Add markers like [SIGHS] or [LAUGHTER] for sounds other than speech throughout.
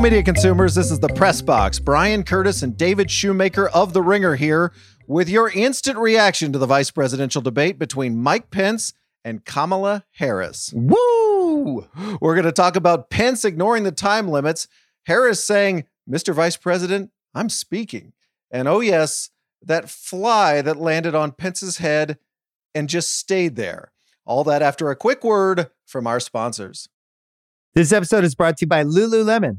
media consumers. This is the Press Box. Bryan Curtis and David Shoemaker of The Ringer here with your instant reaction to the vice presidential debate between Mike Pence and Kamala Harris. Woo! We're going to talk about Pence ignoring the time limits, Harris saying, Mr. Vice President, I'm speaking. And oh, yes, that fly that landed on Pence's head and just stayed there. All that after a quick word from our sponsors. This episode is brought to you by Lululemon.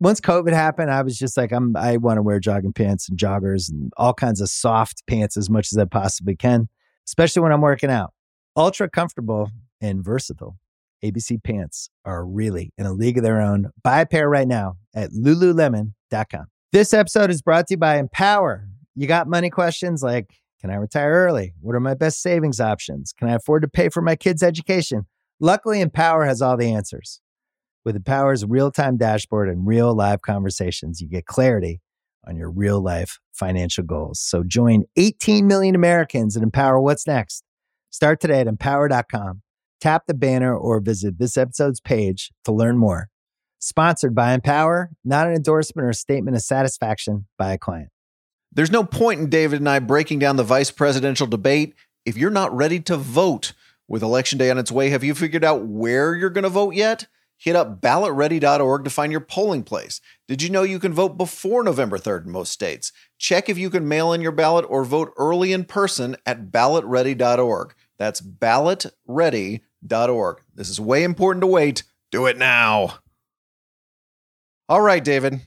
once COVID happened, I was just like, I'm, I want to wear jogging pants and joggers and all kinds of soft pants as much as I possibly can, especially when I'm working out. Ultra comfortable and versatile. ABC pants are really in a league of their own. Buy a pair right now at lululemon.com. This episode is brought to you by Empower. You got money questions like Can I retire early? What are my best savings options? Can I afford to pay for my kids' education? Luckily, Empower has all the answers. With Empower's real time dashboard and real live conversations, you get clarity on your real life financial goals. So join 18 million Americans and empower what's next. Start today at empower.com. Tap the banner or visit this episode's page to learn more. Sponsored by Empower, not an endorsement or statement of satisfaction by a client. There's no point in David and I breaking down the vice presidential debate if you're not ready to vote. With election day on its way, have you figured out where you're going to vote yet? Hit up ballotready.org to find your polling place. Did you know you can vote before November 3rd in most states? Check if you can mail in your ballot or vote early in person at ballotready.org. That's ballotready.org. This is way important to wait. Do it now. All right, David.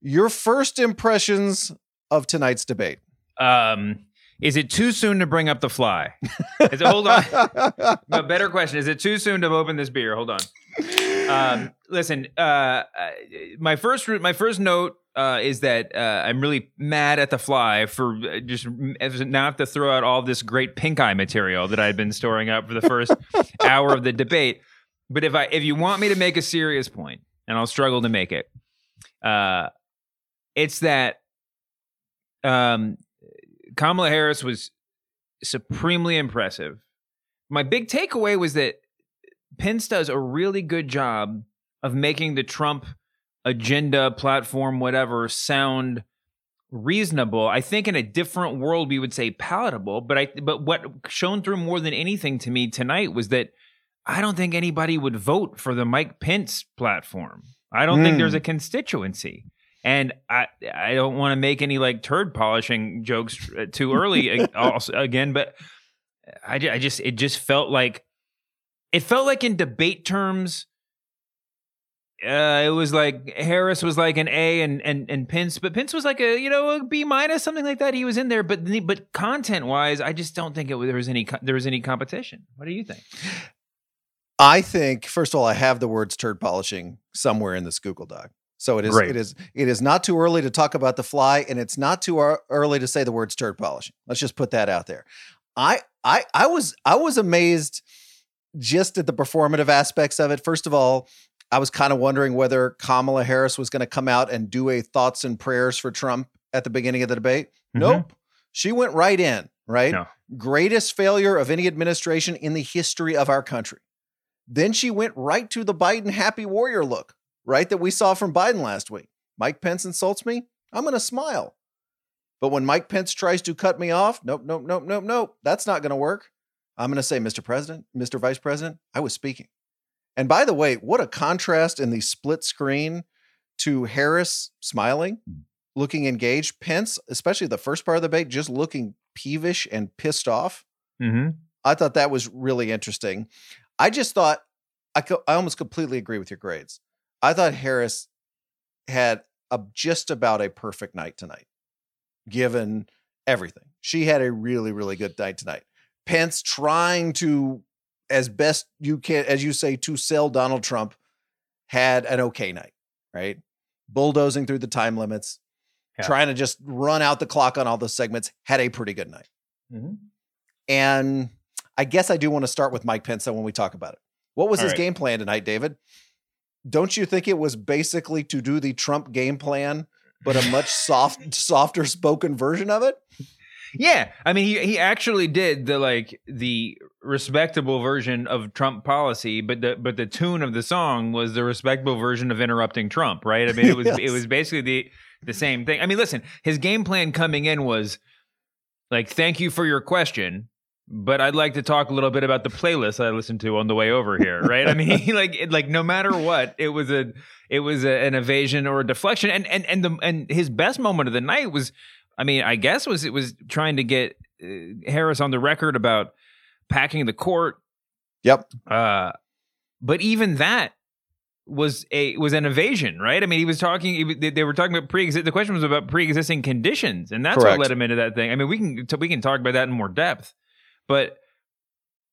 Your first impressions of tonight's debate. Um, is it too soon to bring up the fly? Is it, hold on. [LAUGHS] a better question: Is it too soon to open this beer? Hold on. Um, listen, uh, my first my first note uh, is that uh, I'm really mad at the fly for uh, just now have to throw out all this great pink eye material that I had been storing up for the first [LAUGHS] hour of the debate. But if I if you want me to make a serious point, and I'll struggle to make it, uh, it's that um, Kamala Harris was supremely impressive. My big takeaway was that Pence does a really good job of making the Trump agenda, platform, whatever, sound reasonable. I think in a different world we would say palatable, but I but what shone through more than anything to me tonight was that I don't think anybody would vote for the Mike Pence platform. I don't mm. think there's hmm. a constituency. And I I don't want to make any like turd polishing jokes uh, too early [LAUGHS] also, again, but I, I just it just felt like it felt like in debate terms uh, it was like Harris was like an A and and and Pence, but Pence was like a you know a B minus something like that. He was in there, but but content wise, I just don't think it there was any there was any competition. What do you think? I think first of all, I have the words turd polishing somewhere in this Google Doc. So it is Great. it is it is not too early to talk about the fly, and it's not too early to say the words turd polishing. Let's just put that out there. I I I was I was amazed just at the performative aspects of it. First of all, I was kind of wondering whether Kamala Harris was going to come out and do a thoughts and prayers for Trump at the beginning of the debate. Mm-hmm. Nope. She went right in, right? No. Greatest failure of any administration in the history of our country. Then she went right to the Biden happy warrior look right? That we saw from Biden last week. Mike Pence insults me, I'm going to smile. But when Mike Pence tries to cut me off, nope, nope, nope, nope, nope, that's not going to work. I'm going to say, Mr. President, Mr. Vice President, I was speaking. And by the way, what a contrast in the split screen to Harris smiling, looking engaged, Pence, especially the first part of the debate, just looking peevish and pissed off. Mm-hmm. I thought that was really interesting. I just thought I, co- I almost completely agree with your grades. I thought Harris had a just about a perfect night tonight, given everything. She had a really, really good night tonight. Pence trying to, as best you can, as you say, to sell Donald Trump, had an okay night, right? Bulldozing through the time limits. yeah. trying to just run out the clock on all those segments, had a pretty good night. Mm-hmm. And I guess I do want to start with Mike Pence when we talk about it. What was all his right. game plan tonight, David? Don't you think it was basically to do the Trump game plan, but a much soft, [LAUGHS] softer spoken version of it? Yeah, I mean, he he actually did the like the respectable version of Trump policy, but the but the tune of the song was the respectable version of interrupting Trump, right? I mean, it was [LAUGHS] yes. it was basically the the same thing. I mean, listen, his game plan coming in was like, "Thank you for your question." But I'd like to talk a little bit about the playlist I listened to on the way over here, right? I mean, [LAUGHS] like, it, like no matter what, it was a, it was a, an evasion or a deflection, and and and the and his best moment of the night was I mean, I guess was it was trying to get uh, Harris on the record about packing the court. Yep. Uh, but even that was a was an evasion, right? I mean, he was talking. He, they were talking about pre. The question was about pre-existing conditions, and that's Correct. what led him into that thing. I mean, we can we can talk about that in more depth, but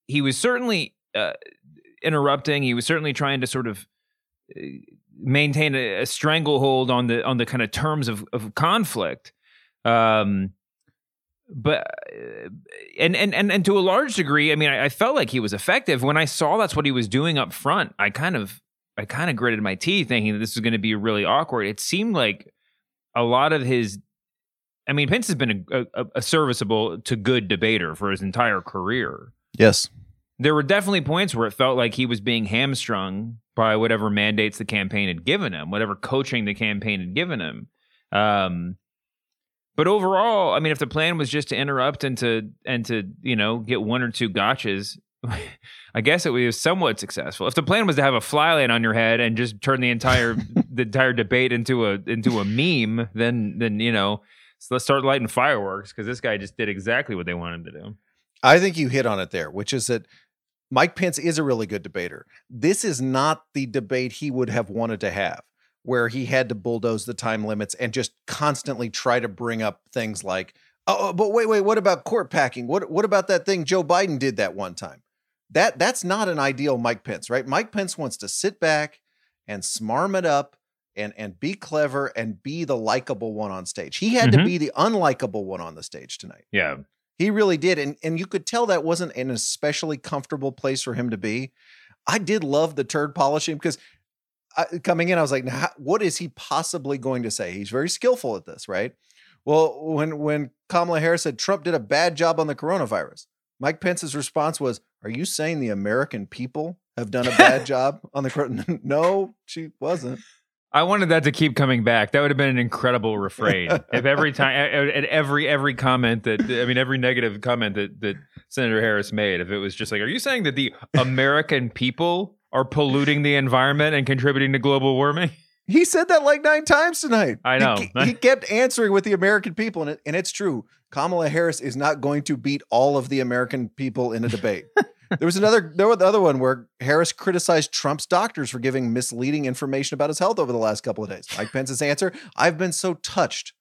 he was certainly uh, interrupting. He was certainly trying to sort of uh, maintain a, a stranglehold on the on the kind of terms of, of conflict um, but uh, and and and and to a large degree, I mean, I, I, felt like he was effective when I saw that's what he was doing up front. I kind of I kind of gritted my teeth, thinking that this was going to be really awkward. It seemed like a lot of his. I mean, Pence has been a, a, a serviceable to good debater for his entire career. Yes, there were definitely points where it felt like he was being hamstrung by whatever mandates the campaign had given him, whatever coaching the campaign had given him. Um, but overall, I mean, if the plan was just to interrupt and to and to you know get one or two gotchas, [LAUGHS] I guess it was somewhat successful. If the plan was to have a fly on your head and just turn the entire [LAUGHS] the entire debate into a into a meme, then then you know, so let's start lighting fireworks because this guy just did exactly what they wanted him to do. I think you hit on it there, which is that Mike Pence is a really good debater. This is not the debate he would have wanted to have where he had to bulldoze the time limits and just constantly try to bring up things like, oh, oh, but wait, wait, what about court packing? What what about that thing Joe Biden did that one time? That that's not an ideal Mike Pence, right? Mike Pence wants to sit back and smarm it up and and be clever and be the likable one on stage. He had mm-hmm. to be the unlikable one on the stage tonight. Yeah. He really did. And and you could tell that wasn't an especially comfortable place for him to be. I did love the turd polishing because I, coming in, I was like, what is he possibly going to say? He's very skillful at this, right? Well, when when Kamala Harris said Trump did a bad job on the coronavirus, Mike Pence's response was, "Are you saying the American people have done a bad [LAUGHS] job on the coronavirus?" [LAUGHS] no, she wasn't. I wanted that to keep coming back. That would have been an incredible refrain. [LAUGHS] if every time, at every every comment that I mean, every negative comment that that Senator Harris made, if it was just like, "Are you saying that the American people are polluting the environment and contributing to global warming? He said that like nine times tonight. I know. He, he kept answering with the American people, and, it, and it's true. Kamala Harris is not going to beat all of the American people in a debate. [LAUGHS] there was another there was the other one where Harris criticized Trump's doctors for giving misleading information about his health over the last couple of days. Mike Pence's answer: I've been so touched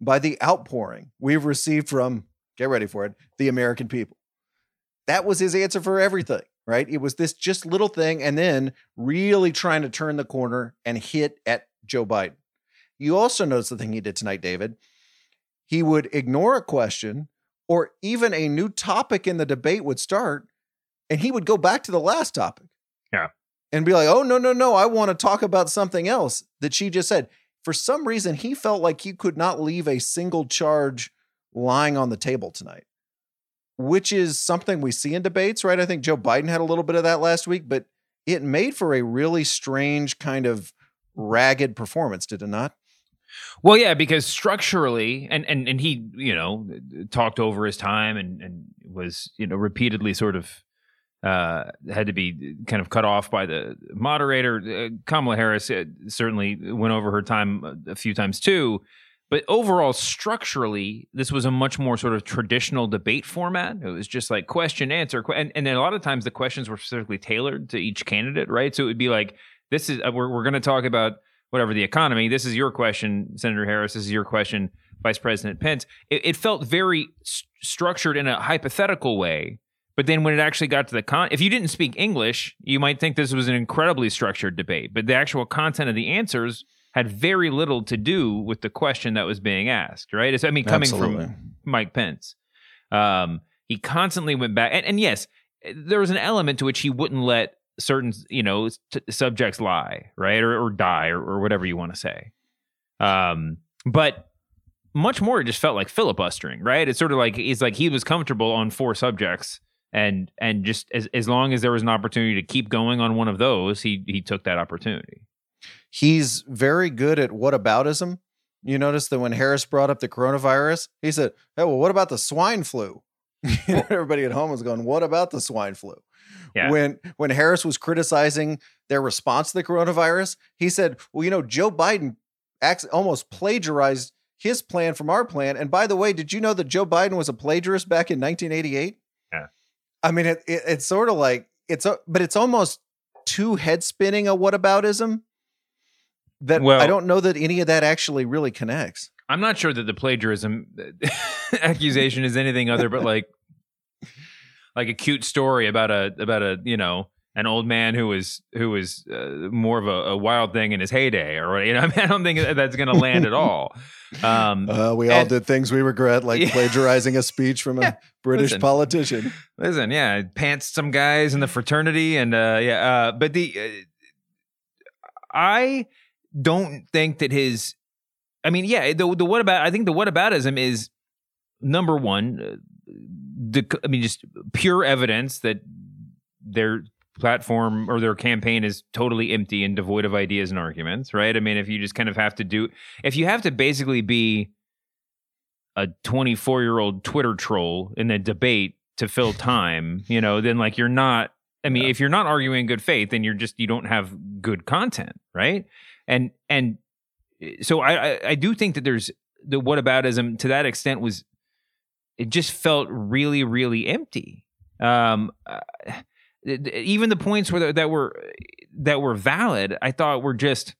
by the outpouring we've received from get ready for it, the American people. That was his answer for everything right? It was this just little thing, and then really trying to turn the corner and hit at Joe Biden. You also notice the thing he did tonight, David. He would ignore a question or even a new topic in the debate would start, and he would go back to the last topic. Yeah. And be like, oh, no, no, no, I want to talk about something else that she just said. For some reason, he felt like he could not leave a single charge lying on the table tonight which is something we see in debates, right? I think Joe Biden had a little bit of that last week, but it made for a really strange kind of ragged performance, did it not? Well, yeah, because structurally, and and and he, you know, talked over his time and and was, you know, repeatedly sort of uh, had to be kind of cut off by the moderator. Uh, Kamala Harris uh, certainly went over her time a few times too. But overall, structurally, this was a much more sort of traditional debate format. It was just like question, answer, and, and a lot of times the questions were specifically tailored to each candidate, right? So it would be like, this is, uh, we're, we're going to talk about whatever the economy. This is your question, Senator Harris. This is your question, Vice President Pence. It, it felt very st- structured in a hypothetical way. But then when it actually got to the con, if you didn't speak English, you might think this was an incredibly structured debate. But the actual content of the answers had very little to do with the question that was being asked, right? It's, I mean, coming Absolutely. from Mike Pence. Um, he constantly went back, and, and, yes, there was an element to which he wouldn't let certain, you know, t- subjects lie, right, or, or die, or, or, whatever you want to say. Um, but much more, it just felt like filibustering, right? It's sort of like it's like he was comfortable on four subjects, and and just as as long as there was an opportunity to keep going on one of those, he he took that opportunity. He's very good at whataboutism. You notice that when Harris brought up the coronavirus, he said, "Hey, well, what about the swine flu?" [LAUGHS] Everybody at home was going, "What about the swine flu?" Yeah. When when Harris was criticizing their response to the coronavirus, he said, "Well, you know, Joe Biden almost plagiarized his plan from our plan. And by the way, did you know that Joe Biden was a plagiarist back in 1988?" Yeah. I mean, it, it it's sort of like it's a, but it's almost too head spinning a whataboutism that well, I don't know that any of that actually really connects. I'm not sure that the plagiarism [LAUGHS] accusation is anything other but like like a cute story about a about a you know an old man who was who was uh, more of a, a, wild thing in his heyday, or you know, [LAUGHS] I, mean, I don't think that's going to land at all. Um, [LAUGHS] uh, we and, all did things we regret, like yeah. plagiarizing a speech from a yeah, British listen, politician. Listen, yeah, pants some guys in the fraternity, and uh, yeah, uh, but the uh, I don't think that his I mean, yeah, the the what about I think the what aboutism is number one. Uh, the I mean, just pure evidence that their platform or their campaign is totally empty and devoid of ideas and arguments, right? I mean, if you just kind of have to do, if you have to basically be a 24 year old Twitter troll in a debate to fill [LAUGHS] [LAUGHS] time, you know, then like you're not. I mean, yeah. if you're not arguing good faith, then you're just you don't have good content, right? And and so I, I, I do think that there's the whataboutism to that extent was it just felt really really empty. Um, uh, even the points where that were that were valid, I thought were just.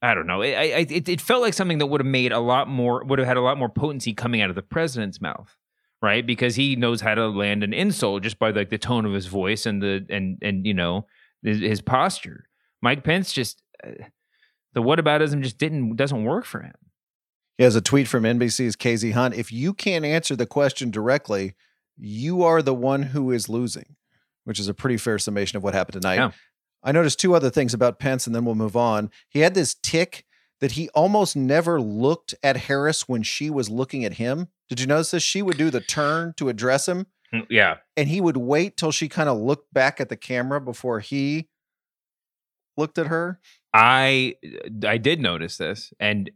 I don't know. It, it, it felt like something that would have made a lot more, would have had a lot more potency coming out of the president's mouth, right? Because he knows how to land an insult just by like the tone of his voice and the and and you know his, his posture. Mike Pence just uh, the whataboutism just didn't doesn't work for him. He has a tweet from NBC's Kasie Hunt. If you can't answer the question directly, you are the one who is losing, which is a pretty fair summation of what happened tonight. Yeah. I noticed two other things about Pence, and then we'll move on. He had this tick that he almost never looked at Harris when she was looking at him. Did you notice this? She would do the turn to address him. Mm, yeah. And he would wait till she kind of looked back at the camera before he looked at her. I I did notice this, and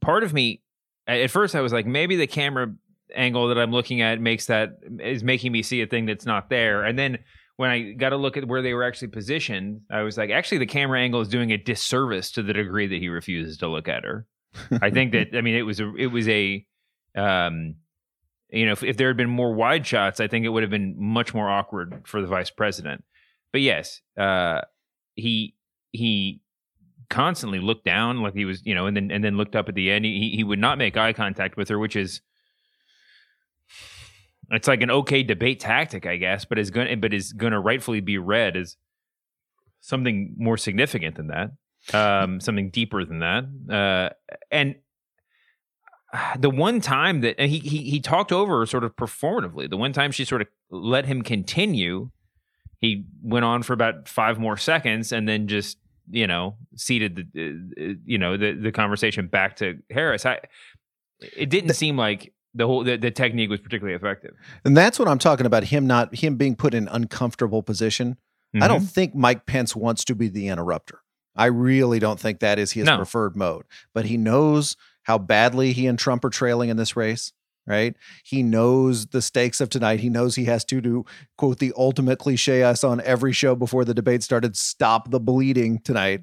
part of me at first I was like, maybe the camera angle that I'm looking at makes that is making me see a thing that's not there, and then when I got to look at where they were actually positioned, I was like, actually, the camera angle is doing a disservice to the degree that he refuses to look at her. I think that [LAUGHS] I mean it was a it was a um you know if, if there had been more wide shots, I think it would have been much more awkward for the vice president. But yes, uh, he he constantly looked down like he was, you know, and then and then looked up at the end. He he would not make eye contact with her, which is it's like an okay debate tactic, I guess, but is going but is going to rightfully be read as something more significant than that, um, something deeper than that, uh, and the one time that he, he he talked over sort of performatively, the one time she sort of let him continue, he went on for about five more seconds and then just you know, ceded the, uh, uh, you know, the the conversation back to Harris. I, it didn't seem like the whole the, the, technique was particularly effective. And that's what I'm talking about. Him not him being put in uncomfortable position. Mm-hmm. I don't mm-hmm. think Mike Pence wants to be the interrupter. I really don't think that is his no. preferred mode. But he knows how badly he and Trump are trailing in this race right? He knows the stakes of tonight. He knows he has to do, quote, the ultimate cliche I saw on every show before the debate started stop the bleeding tonight.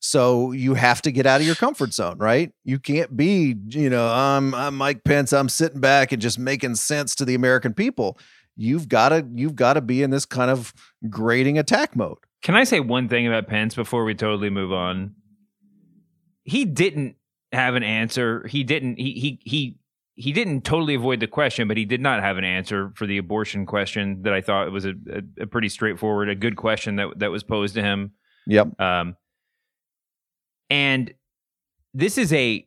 So you have to get out of your comfort zone, right? You can't be, you know, I'm, I'm Mike Pence. I'm sitting back and just making sense to the American people. You've got to, you've got to be in this kind of grading attack mode. Can I say one thing about Pence before we totally move on? He didn't have an answer. He didn't. He he he he didn't totally avoid the question, but he did not have an answer for the abortion question that I thought was a, a, a pretty straightforward, a good question that that was posed to him. Yep. Um, and this is a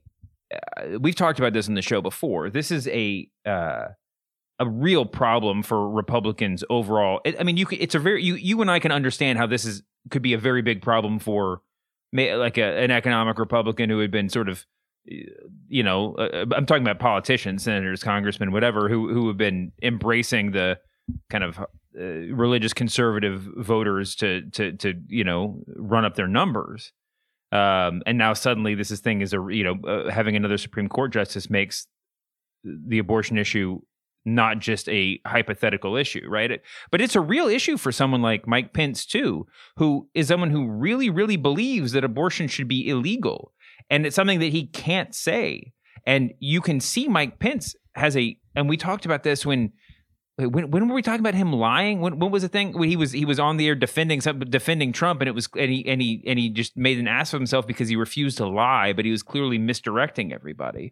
uh, we've talked about this in the show before. This is a uh, a real problem for Republicans overall. It, I mean, you it's a very you you and I can understand how this is could be a very big problem for like a, an economic Republican who had been sort of you know uh, I'm talking about politicians, senators, congressmen, whatever who who have been embracing the kind of uh, religious conservative voters to to to you know run up their numbers. Um, and now suddenly this is thing is a you know uh, having another Supreme Court justice makes the abortion issue not just a hypothetical issue, right? But it's a real issue for someone like Mike Pence too, who is someone who really really believes that abortion should be illegal, and it's something that he can't say. And you can see Mike Pence has a, and we talked about this when when, when were we talking about him lying? When, when was the thing when he was he was on the air defending defending Trump and it was and he and he and he just made an ass of himself because he refused to lie, but he was clearly misdirecting everybody.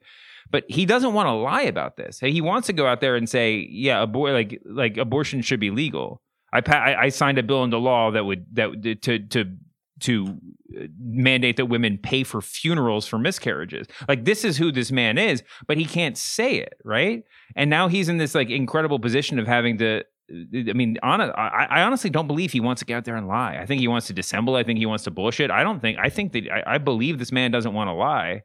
But he doesn't want to lie about this. He wants to go out there and say, yeah, abor- like like abortion should be legal. I, pa- I I signed a bill into law that would that to to to uh, mandate that women pay for funerals for miscarriages. Like this is who this man is, but he can't say it, right? And now he's in this like incredible position of having to uh, I mean, I, I, honestly don't believe he wants to get out there and lie. I think he wants to dissemble. I think he wants to bullshit. I don't think. I think that I, I believe this man doesn't want to lie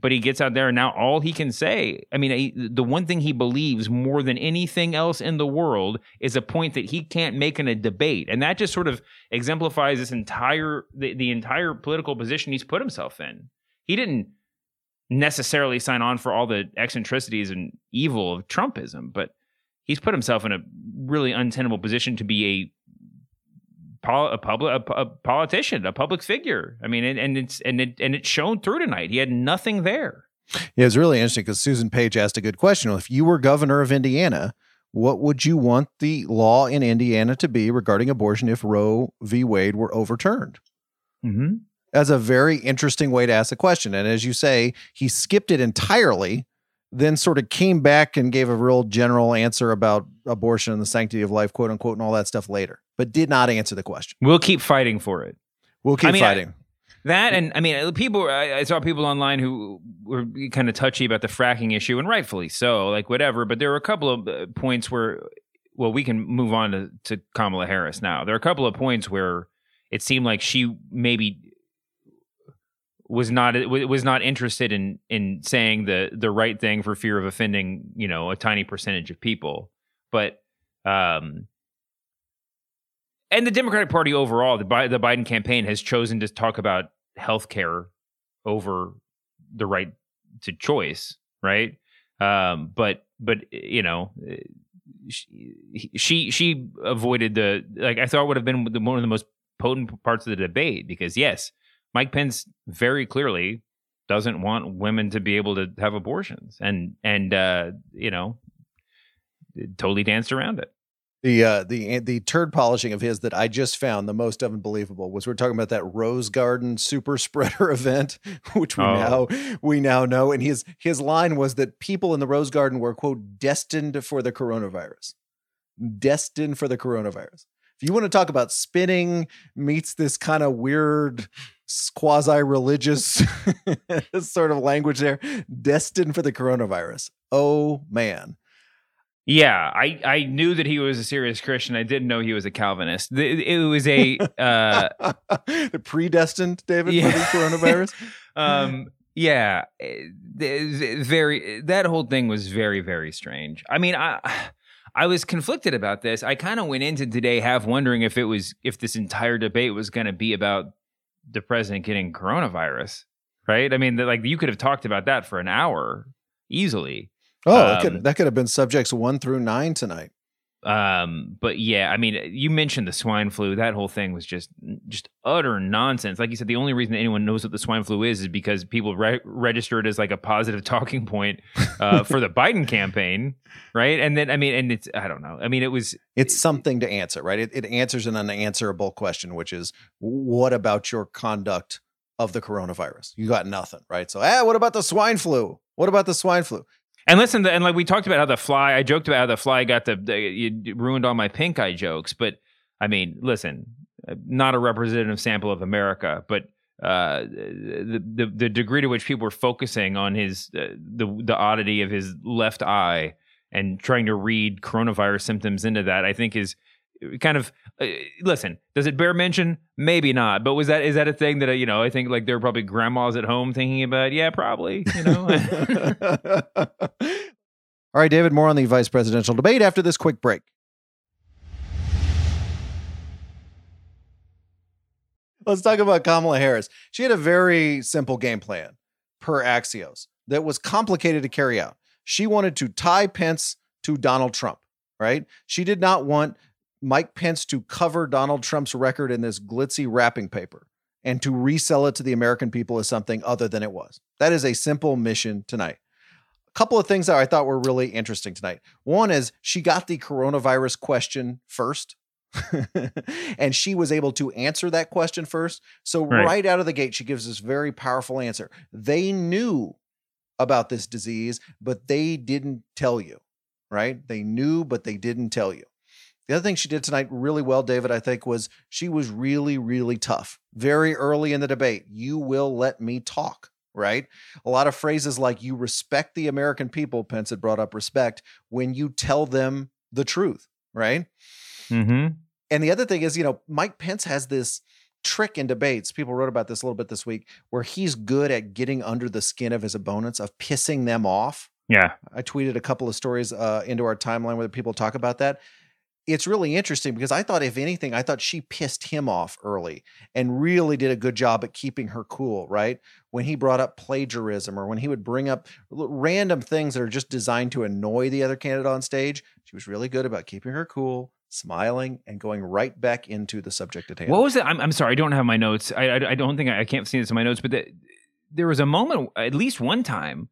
but he gets out there and now all he can say i mean he, the one thing he believes more than anything else in the world is a point that he can't make in a debate. And that just sort of exemplifies this entire the, the entire political position he's put himself in. He didn't necessarily sign on for all the eccentricities and evil of trumpism but he's put himself in a really untenable position to be a a public a, a, politician, a public figure. I mean, and, and it's and it and it's shown through tonight. He had nothing there. Yeah, it's really interesting because Susan Page asked a good question. If you were governor of Indiana, what would you want the law in Indiana to be regarding abortion if Roe v. Wade were overturned? Mm-hmm. That's a very interesting way to ask the question. And as you say, he skipped it entirely then sort of came back and gave a real general answer about abortion and the sanctity of life, quote unquote, and all that stuff later, but did not answer the question. We'll keep fighting for it. We'll keep I mean, fighting. I, that and I mean, people. I, I, saw people online who were kind of touchy about the fracking issue, and rightfully so. Like whatever, but there were a couple of uh, points where, well, we can move on to, to Kamala Harris now. There are a couple of points where it seemed like she maybe was not was not interested in in saying the the right thing for fear of offending you know a tiny percentage of people but um and the democratic party overall the, the biden campaign has chosen to talk about health care over the right to choice right um but but you know she she, she avoided the like i thought would have been one of the most potent parts of the debate because yes Mike Pence very clearly doesn't want women to be able to have abortions, and and uh, you know, totally danced around it. The uh, the the turd polishing of his that I just found the most unbelievable was we're talking about that Rose Garden super [LAUGHS] spreader event, which we oh. now we now know, and his his line was that people in the Rose Garden were quote destined for the coronavirus, destined for the coronavirus. If you want to talk about spinning meets this kind of weird quasi religious [LAUGHS] sort of language there, destined for the coronavirus. Oh man. Yeah, I, I knew that he was a serious Christian. I didn't know he was a Calvinist. It was a uh, [LAUGHS] the predestined David yeah. for the coronavirus. [LAUGHS] um, yeah, eh, very. That whole thing was very very strange. I mean, I I was conflicted about this. I kind of went into today half wondering if it was if this entire debate was going to be about the president getting coronavirus, right? I mean, like you could have talked about that for an hour easily. Oh, um, that, could, um, that could have been subjects one through nine tonight. Um, but yeah, I mean, you mentioned the swine flu. That whole thing was just just utter nonsense. Like you said, the only reason anyone knows what the swine flu is is because people re- registered as like a positive [LAUGHS] talking point uh, for the Biden campaign, right? And then I mean, and it's I don't know. I mean, it was it's something to answer, right? It, it answers an unanswerable question, which is what about your conduct of the coronavirus? You got nothing, right? So, ah, what about the swine flu? What about the swine flu? And listen, and like we talked about how the fly, I joked about how the fly got the, the you ruined all my pink eye jokes. But I mean, listen, uh, not a representative sample of America, but uh, the, the the degree to which people were focusing on his uh, the the oddity of his left eye and trying to read coronavirus symptoms into that, I think is kind of uh, listen. Does it bear mention? Maybe not. But was that is that a thing that uh, you know? I think like there are probably grandmas at home thinking about. Yeah, probably. You know. [LAUGHS] All right, David. More on the vice presidential debate after this quick break. Let's talk about Kamala Harris. She had a very simple game plan per Axios that was complicated to carry out. She wanted to tie Pence to Donald Trump, right? She did not want Mike Pence to cover Donald Trump's record in this glitzy wrapping paper and to resell it to the American people as something other than it was. That is a simple mission tonight. A couple of things that I thought were really interesting tonight. One is she got the coronavirus question first. [LAUGHS] and she was able to answer that question first. So, right. right out of the gate, she gives this very powerful answer. They knew about this disease, but they didn't tell you, right? They knew, but they didn't tell you. The other thing she did tonight really well, David, I think, was she was really, really tough. Very early in the debate, you will let me talk, right? A lot of phrases like you respect the American people, Pence had brought up respect when you tell them the truth, right? Mm-hmm. And the other thing is, you know, Mike Pence has this trick in debates. People wrote about this a little bit this week, where he's good at getting under the skin of his opponents, of pissing them off. Yeah. I tweeted a couple of stories uh, into our timeline where people talk about that it's really interesting because I thought, if anything, I thought she pissed him off early and really did a good job at keeping her cool, right? When he brought up plagiarism or when he would bring up random things that are just designed to annoy the other candidate on stage, she was really good about keeping her cool, smiling, and going right back into the subject at hand. What was it? I'm, I'm sorry, I don't have my notes. I, I, I don't think I, I, can't see this in my notes, but the, there was a moment, at least one time,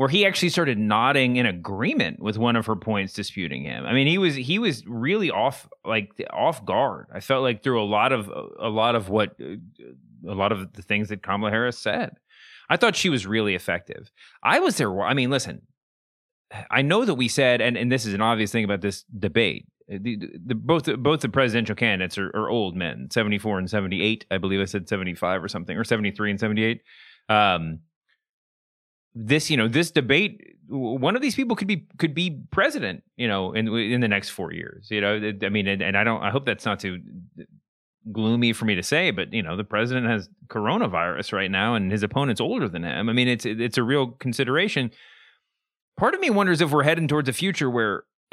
where he actually started nodding in agreement with one of her points disputing him. I mean, he was he was really off like off guard. I felt like through a lot of a lot of what a lot of the things that Kamala Harris said. I thought she was really effective. I was there. I mean, listen, I know that we said, and, and this is an obvious thing about this debate. The, the, both both the presidential candidates are, are, old men, seventy four and seventy eight. I believe I said seventy five or something, or seventy three and seventy eight. Um, this you know this debate one of these people could be could be president you know in in the next 4 years you know i mean and, and i don't i hope that's not too gloomy for me to say but you know the president has coronavirus right now and his opponent's older than him. I mean it's it's a real consideration. Part of me wonders if we're heading towards a future where [LAUGHS]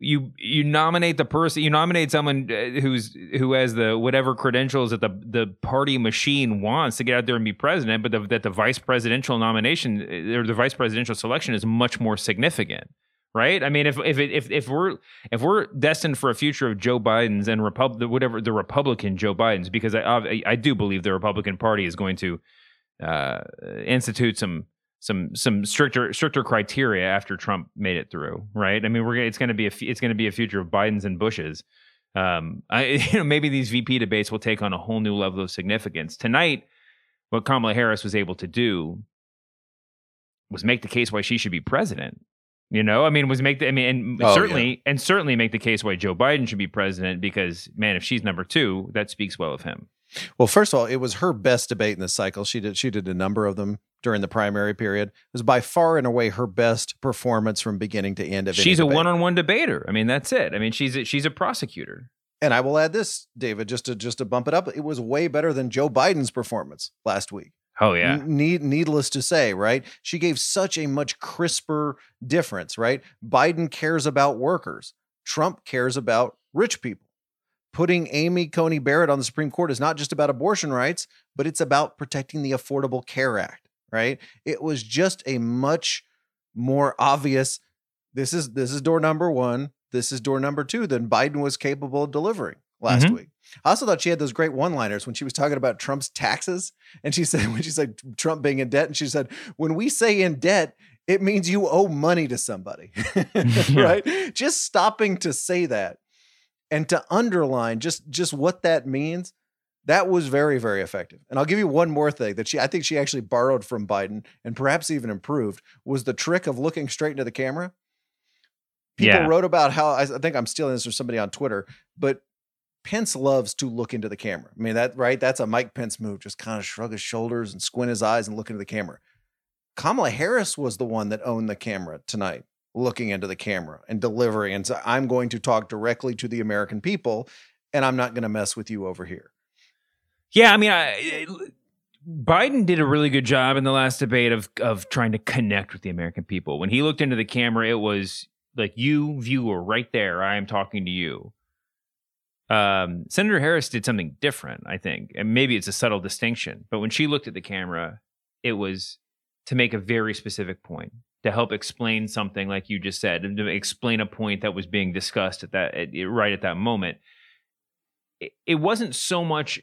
you you nominate the person you nominate someone uh, who's who has the whatever credentials that the the party machine wants to get out there and be president but the, that the vice presidential nomination uh, or the vice presidential selection is much more significant right? I mean if if if if we're if we're destined for a future of joe biden's and republic whatever the republican joe biden's because i i, I do believe the republican party is going to uh, institute some some some stricter stricter criteria after Trump made it through, right? I mean, we're it's going to be a it's going to be a future of Biden's and Bush's. Um, I [LAUGHS] you know maybe these VP debates will take on a whole new level of significance tonight. What Kamala Harris was able to do was make the case why she should be president. You know, I mean, was make the I mean, and oh, certainly yeah. and certainly make the case why Joe Biden should be president because man, if she's number two, that speaks well of him. Well, first of all, it was her best debate in this cycle. She did she did a number of them during the primary period. It was by far and away her best performance from beginning to end of She's a one-on-one debater. I mean, that's it. I mean, she's a, she's a prosecutor. And I will add this, David, just to just to bump it up. It was way better than Joe Biden's performance last week. Oh yeah. Need, needless to say, right? She gave such a much crisper difference, right? Biden cares about workers. Trump cares about rich people putting Amy Coney Barrett on the Supreme Court is not just about abortion rights, but it's about protecting the Affordable Care Act, right? It was just a much more obvious this is this is door number 1, this is door number 2 than Biden was capable of delivering last mm-hmm. week. I also thought she had those great one-liners when she was talking about Trump's taxes and she [LAUGHS] said when she said Trump being in debt and she said when we say in debt it means you owe money to somebody. [LAUGHS] [LAUGHS] right? Just stopping to say that and to underline just just what that means that was very very effective and i'll give you one more thing that she i think she actually borrowed from biden and perhaps even improved was the trick of looking straight into the camera people yeah. wrote about how i think i'm stealing this from somebody on twitter but Pence loves to look into the camera. I mean, that right? That's a Mike Pence move. Just kind of shrug his shoulders and squint his eyes and look into the camera. Kamala Harris was the one that owned the camera tonight, looking into the camera and delivering. And so I'm going to talk directly to the American people, and I'm not going to mess with you over here. Yeah, I mean, I, Biden did a really good job in the last debate of of trying to connect with the American people. When he looked into the camera, it was like you viewer right there. I am talking to you. Um, Senator Harris did something different, I think, and maybe it's a subtle distinction. But when she looked at the camera, it was to make a very specific point, to help explain something, like you just said, and to explain a point that was being discussed at that at, right at that moment. It, it wasn't so much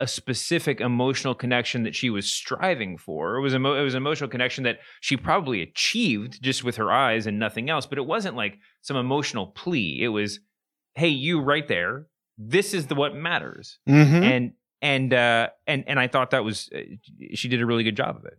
a specific emotional connection that she was striving for. It was a it was an emotional connection that she probably achieved just with her eyes and nothing else. But it wasn't like some emotional plea. It was, "Hey, you right there this is the what matters mm-hmm. and and uh and and i thought that was uh, she did a really good job of it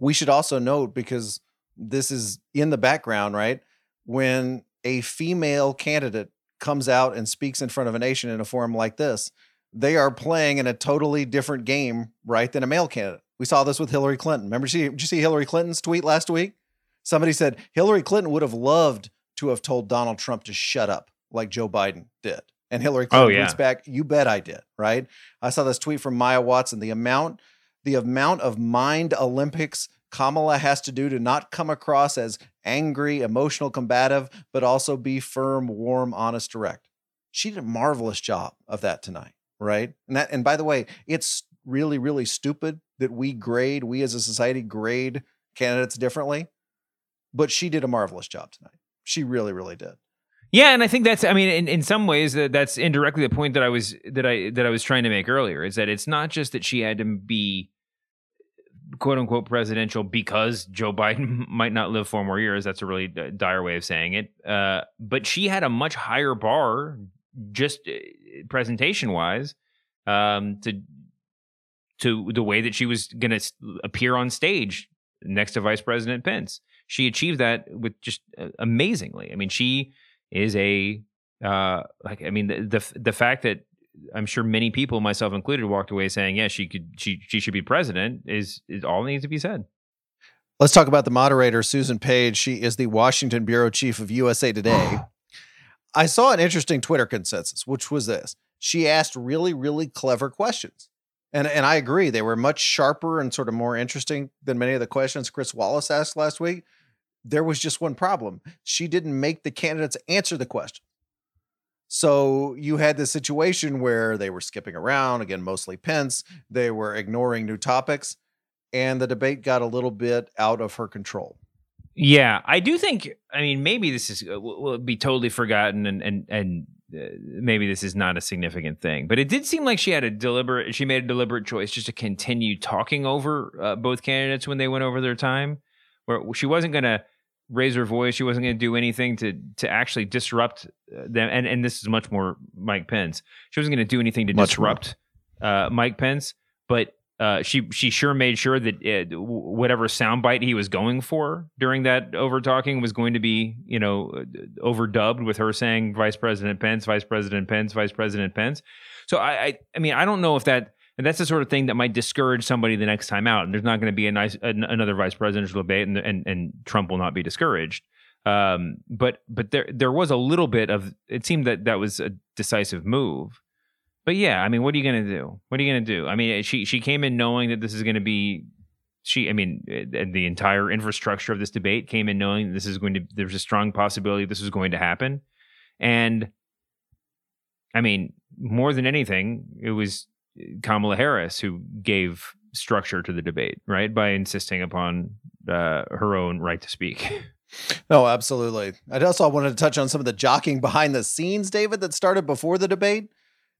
we should also note because this is in the background right when a female candidate comes out and speaks in front of a nation in a forum like this they are playing in a totally different game right than a male candidate we saw this with hillary clinton remember she, did you see hillary clinton's tweet last week somebody said hillary clinton would have loved to have told donald trump to shut up like joe biden did and Hillary oh, Clinton oh, yeah. tweets back, "You bet I did." Right? I saw this tweet from Maya Watson. The amount, the amount of mind Olympics Kamala has to do to not come across as angry, emotional, combative, but also be firm, warm, honest, direct. She did a marvelous job of that tonight, right? And that, and by the way, it's really, really stupid that we grade, we as a society grade candidates differently, but she did a marvelous job tonight. She really, really did. Yeah, and I think that's I mean in, in some ways that that's indirectly the point that I was that I that I was trying to make earlier is that it's not just that she had to be quote unquote presidential because Joe [LAUGHS] Biden might not live four more years. That's a really dire way of saying it. Uh, but she had a much higher bar, just uh, presentation wise, um, to to the way that she was going to appear on stage next to Vice President Pence. She achieved that with just uh, amazingly. I mean, she is a uh, like I mean the, the the fact that I'm sure many people, myself included, walked away saying, "Yeah, she could, she she should be president." Is is all needs to be said. Let's talk about the moderator, Susan Page. She is the Washington bureau chief of USA Today. [SIGHS] I saw an interesting Twitter consensus, which was this: she asked really, really clever questions, and and I agree they were much sharper and sort of more interesting than many of the questions Chris Wallace asked last week there was just one problem. She didn't make the candidates answer the question. So you had this situation where they were skipping around, again, mostly Pence. They were ignoring new topics, and the debate got a little bit out of her control. Yeah, I do think. I mean, maybe this is uh, will be totally forgotten, and and and uh, maybe this is not a significant thing. But it did seem like she had a deliberate. She made a deliberate choice just to continue talking over uh, both candidates when they went over their time, where she wasn't going to raise her voice. She wasn't going to do anything to to actually disrupt uh, them. And and this is much more Mike Pence. She wasn't going to do anything to much disrupt uh, Mike Pence, but uh, she she sure made sure that it, whatever soundbite he was going for during that over talking was going to be you know uh, overdubbed with her saying Vice President Pence, Vice President Pence, Vice President Pence. So I, I I mean I don't know if that and that's the sort of thing that might discourage somebody the next time out. And there's not going to be a nice another vice presidential debate, and, and and Trump will not be discouraged. Um, but but there there was a little bit of it seemed that that was a decisive move. But yeah, I mean, what are you going to do? What are you going to do? I mean, she she came in knowing that this is going to be she i mean the entire infrastructure of this debate came in knowing this is going to there's a strong possibility this is going to happen and i mean more than anything it was Kamala Harris who gave structure to the debate, right? By insisting upon uh, her own right to speak. No, [LAUGHS] absolutely. I also wanted to touch on some of the jockeying behind the scenes, David, that started before the debate.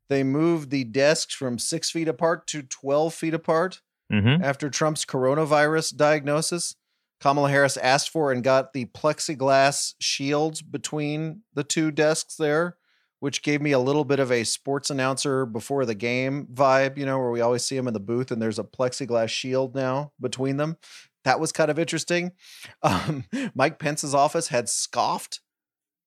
They moved the desks from six feet apart to 12 feet apart mm-hmm. after Trump's coronavirus diagnosis. Kamala Harris asked for and got the plexiglass shields between the two desks there which gave me a little bit of a sports announcer before the game vibe, you know, where we always see him in the booth and there's a plexiglass shield now between them. That was kind of interesting. [LAUGHS] Um, Mike Pence's office had scoffed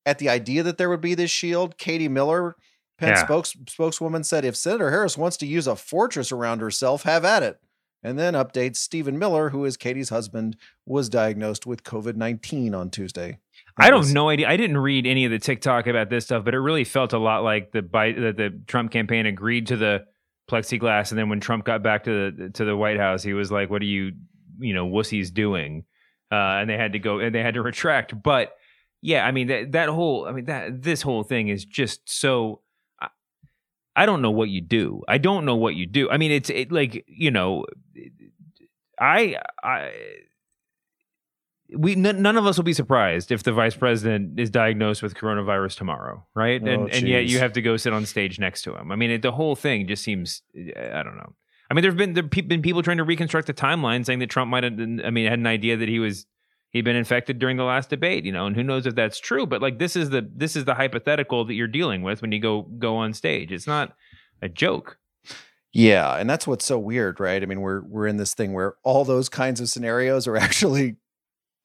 at the idea that there would be this shield. Katie Miller Pence yeah. spokes, spokeswoman said if Senator Harris wants to use a fortress around herself, have at it. And then updates Stephen Miller, who is Katie's husband, was diagnosed with COVID 19 on Tuesday. That I don't know idea. I didn't read any of the TikTok about this stuff, but it really felt a lot like the the, the Trump campaign agreed to the plexiglass, and then when Trump got back to the to the White House, he was like, "What are you, you know, wussies doing?" Uh, and they had to go and they had to retract. But yeah, I mean that that whole, I mean that this whole thing is just so I don't know what you do. I don't know what you do. I mean, it's it, like you know, I I we n- none of us will be surprised if the vice president is diagnosed with coronavirus tomorrow, right? Oh, and and yet you have to go sit on stage next to him. I mean, it, the whole thing just seems I don't know. I mean, there've been there've been people trying to reconstruct the timeline, saying that Trump might have. I mean, had an idea that he was he'd been infected during the last debate, you know, and who knows if that's true. But like this is the this is the hypothetical that you're dealing with when you go go on stage. It's not a joke. Yeah, and that's what's so weird, right? I mean, we're we're in this thing where all those kinds of scenarios are [LAUGHS] actually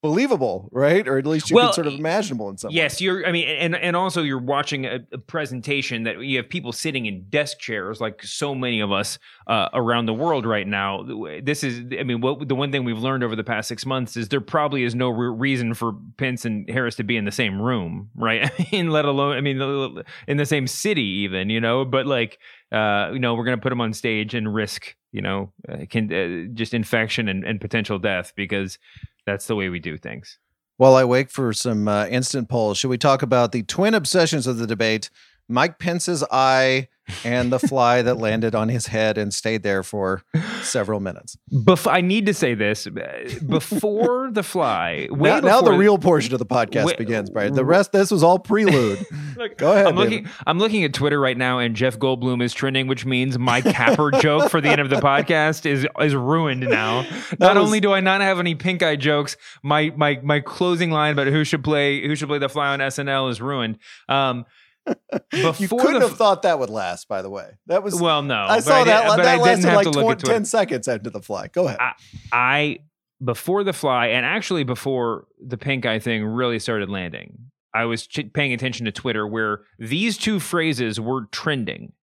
believable, right? Or at least you well, can sort of imaginable in some. Yes, way. you're. I mean, and and also you're watching a, a, presentation that you have people sitting in desk chairs, like so many of us uh, around the world right now. This is, I mean, what the one thing we've learned over the past six months is there probably is no re- reason for Pence and Harris to be in the same room, right? [LAUGHS] I mean, let alone, I mean, in the same city, even, you know. But like, uh, you know, we're going to put them on stage and risk, you know, uh, can uh, just infection and, and potential death because that's the way we do things. While I wait for some uh, instant polls, should we talk about the twin obsessions of the debate? Mike Pence's eye and the fly that [LAUGHS] landed on his head and stayed there for several minutes. Bef- I need to say this before the fly. Now, now, the real portion of the podcast way, begins, Bryan. The rest, this was all prelude. [LAUGHS] Look, Go ahead. I'm looking, I'm looking, at Twitter right now, and Jeff Goldblum is trending, which means my capper [LAUGHS] joke for the end of the podcast is is ruined now. Not was, only do I not have any pink eye jokes, my my my closing line about who should play who should play the fly on SNL is ruined. Um, [LAUGHS] you couldn't have thought that would last. By the way, that was well, no. I saw I that. Did, that lasted like 20, ten seconds after the fly. Go ahead. I, I before the fly, and actually before the pink eye thing really started landing, I was ch- paying attention to Twitter where these two phrases were trending.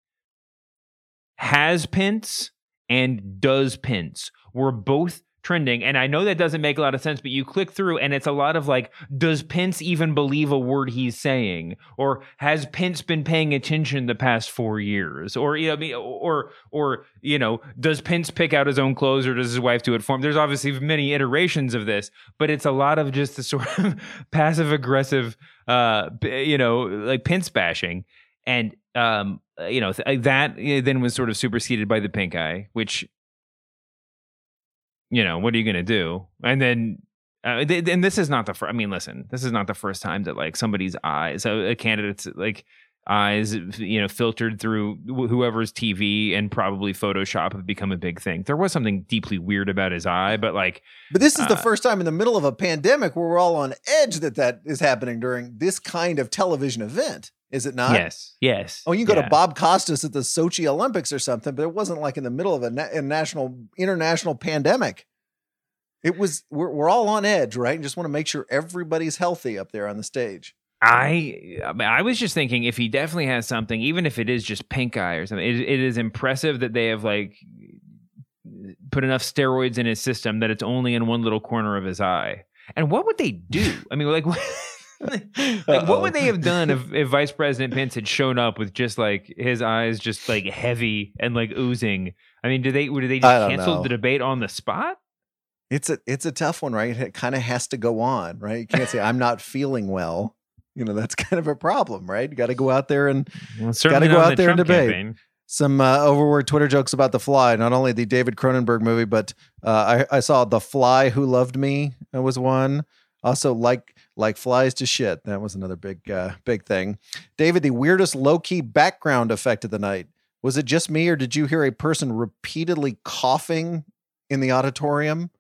Has Pence and does Pence were both trending. And I know that doesn't make a lot of sense, but you click through and it's a lot of like, does Pence even believe a word he's saying? Or has Pence been paying attention the past four years? Or, you know, or, or, you know, does Pence pick out his own clothes or does his wife do it for him? There's obviously many iterations of this, but it's a lot of just the [LAUGHS] sort of passive aggressive, uh, you know, like Pence bashing. And, um, you know, that then was sort of superseded by the pink eye, which you know, what are you going to do? And then, uh, th- and this is not the first, I mean, listen, this is not the first time that like somebody's eyes, a, a candidate's like eyes, you know, filtered through whoever's TV and probably Photoshop have become a big thing. There was something deeply weird about his eye, but like, but this is uh, the first time in the middle of a pandemic where we're all on edge that that is happening during this kind of television event. Is it not? Yes. Yes. Oh, you can go yeah. to Bob Costas at the Sochi Olympics or something, but it wasn't like in the middle of a, na- a national, international pandemic. It was, we're, we're all on edge, right? And just want to make sure everybody's healthy up there on the stage. I, I, mean, I was just thinking if he definitely has something, even if it is just pink eye or something, it, it is impressive that they have like put enough steroids in his system that it's only in one little corner of his eye. And what would they do? I mean, like, [LAUGHS] [LAUGHS] like what would they have done if, if Vice President Pence had shown up with just like his eyes just like heavy and like oozing? I mean, do they would they just cancel the debate on the spot? It's a it's a tough one, right? It kind of has to go on, right? You can't say I'm not feeling well. You know, that's [LAUGHS] kind of a problem, right? You got to go out there and well, got to go out the there Trump and debate. Campaign. Some uh, overword Twitter jokes about The Fly, not only the David Cronenberg movie, but uh, I, I saw The Fly Who Loved Me was one. Also, like like flies to shit. That was another big uh, big thing. David, the weirdest low key background effect of the night. Was it just me, or did you hear a person repeatedly coughing in the auditorium?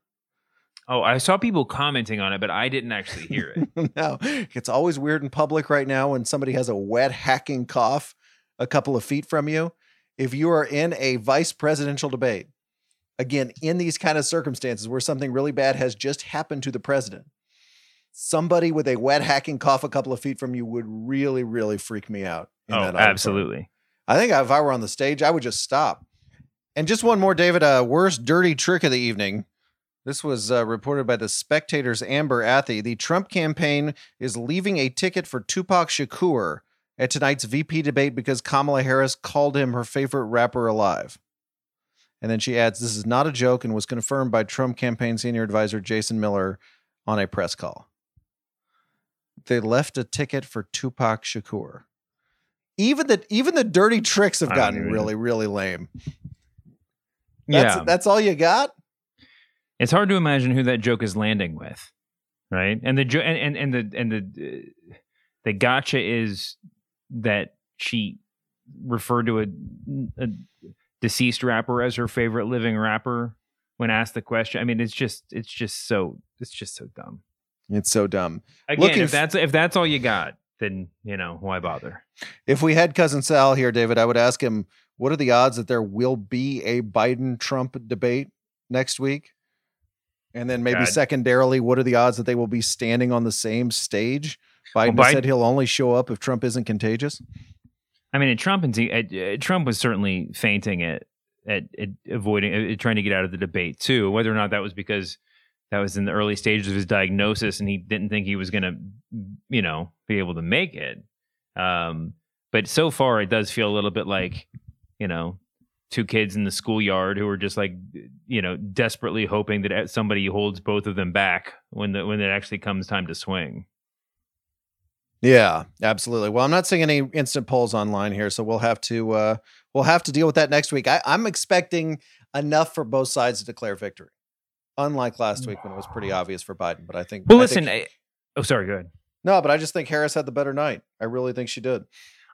Oh, I saw people commenting on it, but I didn't actually hear it. [LAUGHS] no, it's always weird in public right now when somebody has a wet hacking cough a couple of feet from you. If you are in a vice presidential debate, again, in these kind of circumstances where something really bad has just happened to the president, somebody with a wet hacking cough a couple of feet from you would really, really freak me out. oh, absolutely. I think if I were on the stage, I would just stop. And just one more, David. Uh, worst dirty trick of the evening. This was uh, reported by the Spectator's Amber Athey. The Trump campaign is leaving a ticket for Tupac Shakur at tonight's VP debate because Kamala Harris called him her favorite rapper alive. And then she adds, This is not a joke and was confirmed by Trump campaign senior advisor Jason Miller on a press call. They left a ticket for Tupac Shakur. Even the even the dirty tricks have gotten really, really lame. That's, yeah. that's all you got? It's hard to imagine who that joke is landing with. Right? And the jo- and, and, and the and the uh, the gotcha is that she referred to a, a deceased rapper as her favorite living rapper when asked the question. I mean, it's just it's just so it's just so dumb. It's so dumb. Again, Looking if that's if that's all you got, then you know why bother. If we had cousin Sal here, David, I would ask him what are the odds that there will be a Biden Trump debate next week, and then maybe God. secondarily, what are the odds that they will be standing on the same stage? Biden, well, Biden said he'll only show up if Trump isn't contagious. I mean, Trump and uh, Trump was certainly feinting at at, at avoiding at trying to get out of the debate too. Whether or not that was because that was in the early stages of his diagnosis and he didn't think he was going to, you know, be able to make it. Um, but so far, it does feel a little bit like, you know, two kids in the schoolyard who are just like, you know, desperately hoping that somebody holds both of them back when the when it actually comes time to swing. Yeah, absolutely. Well, I'm not seeing any instant polls online here, so we'll have to uh, we'll have to deal with that next week. I, I'm expecting enough for both sides to declare victory, unlike last week when it was pretty obvious for Biden. But I think. Well, I listen. Think, I, oh, sorry. Go ahead. No, but I just think Harris had the better night. I really think she did.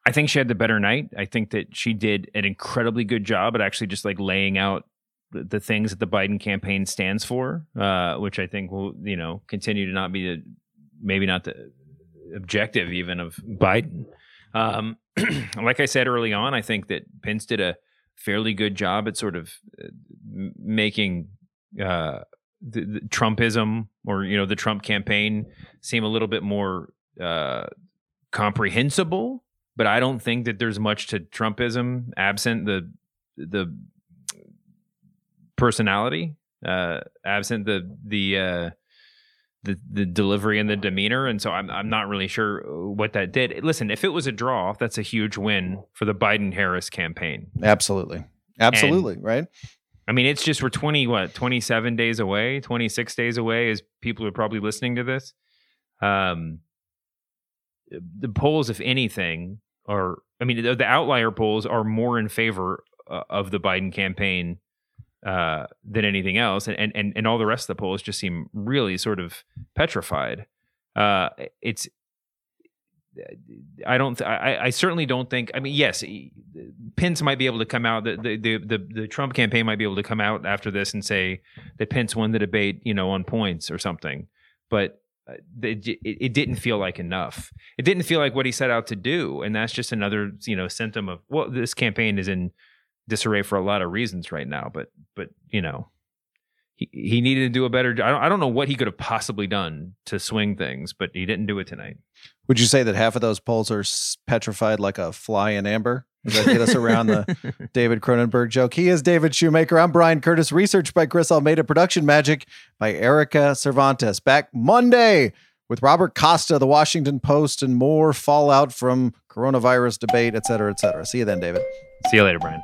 I think she had the better night. I think that she did an incredibly good job at actually just like laying out the, the things that the Biden campaign stands for, uh, which I think will you know continue to not be the maybe not the objective even of Biden. Um, [CLEARS THROAT] like I said early on, I think that Pence did a fairly good job at sort of uh, making uh, the, the, Trumpism or you know the Trump campaign seem a little bit more uh, comprehensible. But I don't think that there's much to Trumpism absent the the personality, uh, absent the the uh, the the delivery and the demeanor, and so I'm I'm not really sure what that did. Listen, if it was a draw, that's a huge win for the Biden Harris campaign. Absolutely, absolutely, and, right. I mean, it's just we're twenty what twenty seven days away, twenty six days away, as people are probably listening to this. Um, the polls, if anything, are I mean the, the outlier polls are more in favor uh, of the Biden campaign uh, than anything else, and, and and all the rest of the polls just seem really sort of petrified. Uh, it's I don't. I, I certainly don't think. I mean, yes, Pence might be able to come out. The, the the the Trump campaign might be able to come out after this and say that Pence won the debate, you know, on points or something. But uh, it, it didn't feel like enough. It didn't feel like what he set out to do, and that's just another, you know, symptom of well, this campaign is in disarray for a lot of reasons right now. But but you know, he he needed to do a better. I don't I don't know what he could have possibly done to swing things, but he didn't do it tonight. Would you say that half of those polls are petrified like a fly in amber? Does that get us around the [LAUGHS] David Cronenberg joke? He is David Shoemaker. I'm Bryan Curtis. Research by Chris Almeida. Production magic by Erica Cervantes. Back Monday with Robert Costa, the Washington Post, and more fallout from coronavirus debate, et cetera, et cetera. See you then, David. See you later, Bryan.